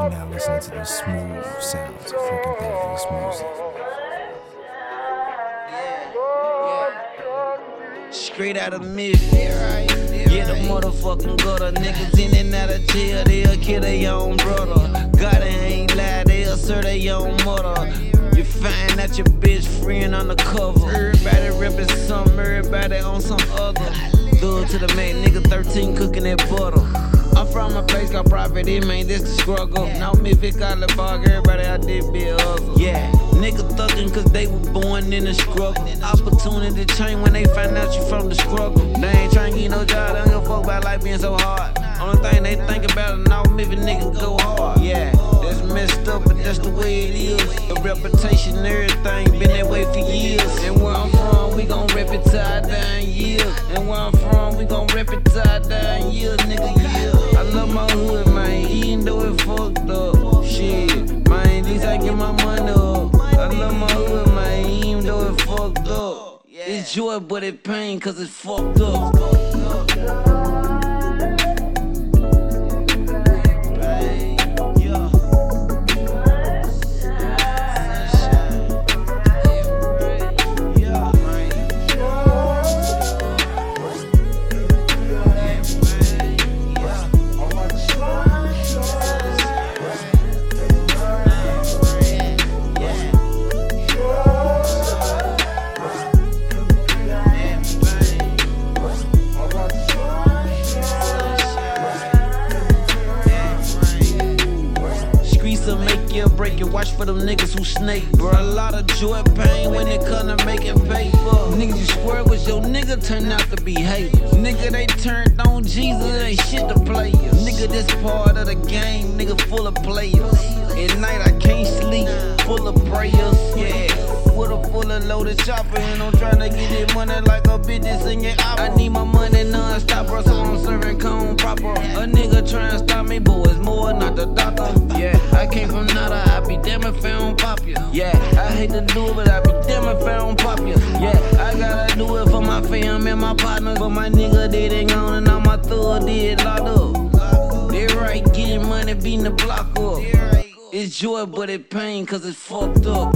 You're now listening to the smooth sounds of freaking fabulous music. Straight out of Memphis. Yeah, the motherfucking gutter. Niggas in and out of jail, they'll kill their own brother. God ain't lie, they'll serve their own mother. You find out your bitch friend undercover. Everybody reppin' something, everybody on some other. Good to the man, nigga 13 cooking that butter. I'm from a place called Profit, it man, this the struggle. Now me, Vic bog, everybody out there be a hustle. Yeah, nigga thuggin' cause they were born in the struggle. Opportunity change when they find out you from the struggle. They ain't trying to get no job, they don't give a fuck about life being so hard. Only thing they think about is now maybe nigga go hard. Yeah, that's messed up, but that's the way it is. The reputation, everything, been that way for years. And where I'm from, we gon' rep it till I die. And where I'm from, we gon' rep it till I die in years, nigga, yeah. Joy, but it pain, cause it's fucked up. Make break you. Watch for them niggas who snake, bro. A lot of joy, pain when it come to making paper. Niggas you swear was your nigga turn out to be haters. Nigga, they turned on Jesus, ain't shit to play. Nigga, this part of the game, nigga full of players. At night I can't sleep, full of prayers, yeah. With a full of loaded chopper, and I'm trying to get it money like a business in your opera. I need my damn if I don't pop ya. Yeah, I hate to do it, but I be damn if I don't pop ya. Yeah, I gotta do it for my fam and my partners, but my nigga did ain't on and all my thug did locked up. They right, getting money, beating the block up. It's joy, but it pain, cause it's fucked up.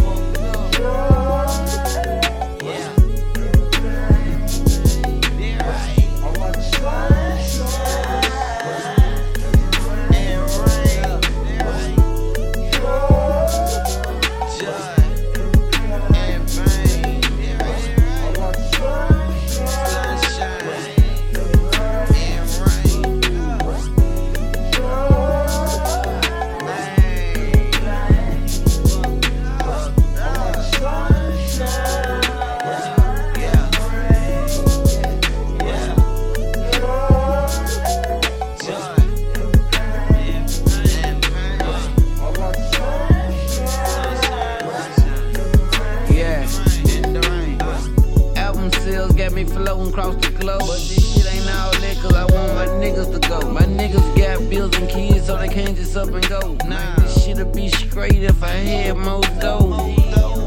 Across the globe. But this shit ain't all that cause I want my niggas to go. My niggas got bills and kids so they can't just up and go. Nah, this shit'll be straight if I had more dough.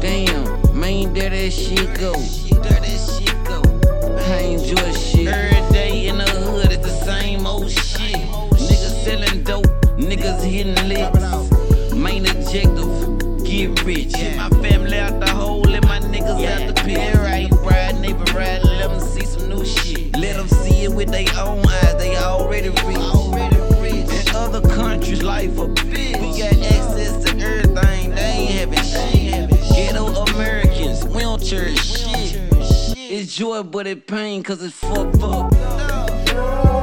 Damn, man, there that shit go. There that shit go. I enjoy shit. Every day in the hood, it's the same old shit. Niggas selling dope, niggas hitting licks. Main objective, get rich. Get my family out the hole and my niggas out the pit. Right, ride, neighbor ride, let them see with their own eyes, they already rich. In other countries, life a bitch. We got access to everything, they ain't having shit. Ghetto Americans, cherish shit. It's joy, but it pain, cause it's fucked up.